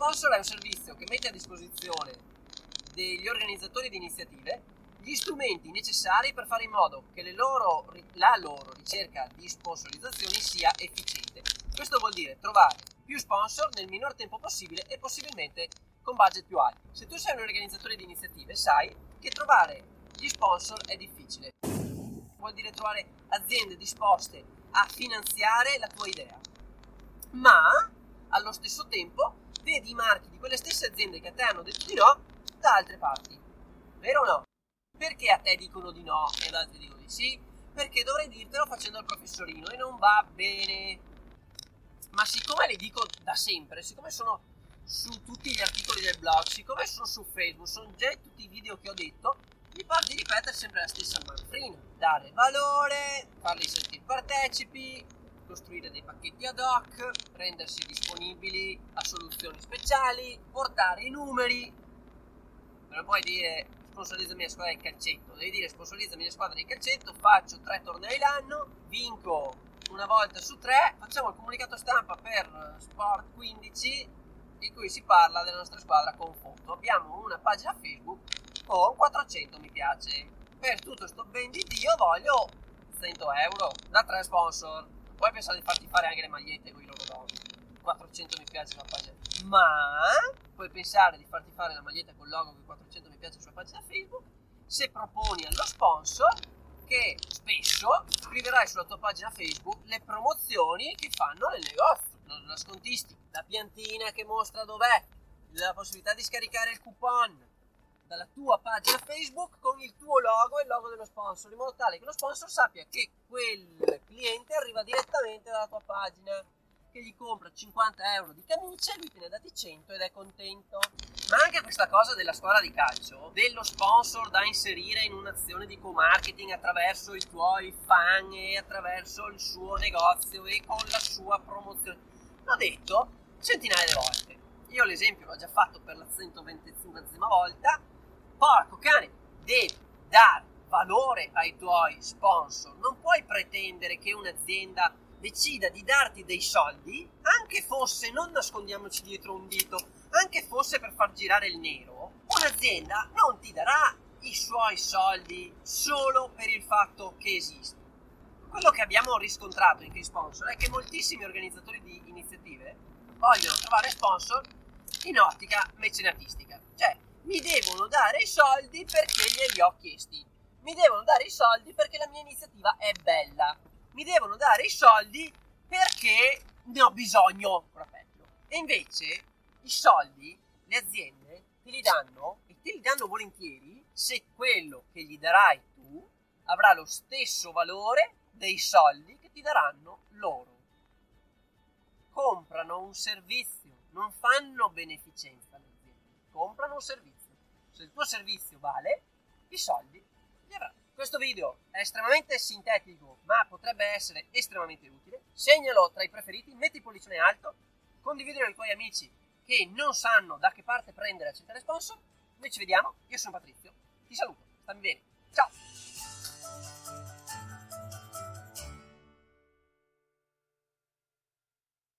sponsor è un servizio che mette a disposizione degli organizzatori di iniziative gli strumenti necessari per fare in modo che loro, la loro ricerca di sponsorizzazioni sia efficiente. Questo vuol dire trovare più sponsor nel minor tempo possibile e possibilmente con budget più alti. Se tu sei un organizzatore di iniziative, sai che trovare gli sponsor è difficile. Vuol dire trovare aziende disposte a finanziare la tua idea. Ma allo stesso tempo vedi i marchi di quelle stesse aziende che a te hanno detto di no da altre parti. Vero o no? Perché a te dicono di no e ad altri dicono di sì? Perché dovrei dirtelo facendo il professorino e non va bene. Ma siccome le dico da sempre, siccome sono su tutti gli articoli del blog, siccome sono su Facebook, sono già tutti i video che ho detto, mi pare di ripetere sempre la stessa manfrina. Dare valore, farli sentire partecipi, costruire dei pacchetti ad hoc, rendersi disponibili a soluzioni speciali, portare i numeri. Non puoi dire sponsorizza la mia squadra di calcetto, devi dire sponsorizza la mia squadra di calcetto, faccio tre tornei l'anno, vinco una volta su tre, facciamo il comunicato stampa per Sport 15 in cui si parla della nostra squadra con foto. Abbiamo una pagina Facebook con 400 mi piace. Per tutto sto ben di Dio voglio 100 euro da tre sponsor. Puoi pensare di farti fare anche le magliette con i loro nomi. 400 mi piace sulla pagina. Ma puoi pensare di farti fare la maglietta con il logo con 400 mi piace sulla pagina Facebook se proponi allo sponsor che spesso scriverai sulla tua pagina Facebook le promozioni che fanno nel negozio, la scontistica, la piantina che mostra dov'è, la possibilità di scaricare il coupon dalla tua pagina Facebook con il tuo logo e il logo dello sponsor, in modo tale che lo sponsor sappia che quel cliente arriva direttamente dalla tua pagina che gli compra 50 euro di camicie, lui te ne ha dati 100 ed è contento. Ma anche questa cosa della squadra di calcio, dello sponsor da inserire in un'azione di co-marketing attraverso i tuoi fan e attraverso il suo negozio e con la sua promozione. L'ho detto centinaia di volte. Io l'esempio l'ho già fatto per la 125 volta. Porco cane, devi dare valore ai tuoi sponsor. Non puoi pretendere che un'azienda decida di darti dei soldi, anche fosse, non nascondiamoci dietro un dito, anche fosse per far girare il nero, un'azienda non ti darà i suoi soldi solo per il fatto che esiste. Quello che abbiamo riscontrato in Key Sponsor è che moltissimi organizzatori di iniziative vogliono trovare sponsor in ottica mecenatistica, cioè mi devono dare i soldi perché glieli ho chiesti, mi devono dare i soldi perché la mia iniziativa è bella, mi devono dare i soldi perché ne ho bisogno. E invece i soldi, le aziende, te li danno e te li danno volentieri se quello che gli darai tu avrà lo stesso valore dei soldi che ti daranno loro. Comprano un servizio, non fanno beneficenza le aziende, comprano un servizio. Se il tuo servizio vale, i soldi li avranno. Questo video è estremamente sintetico, ma potrebbe essere estremamente utile. Segnalo tra i preferiti, metti il pollicione alto, condividilo con i tuoi amici che non sanno da che parte prendere a accettare sponsor. Noi ci vediamo, io sono Patrizio, ti saluto, stammi bene!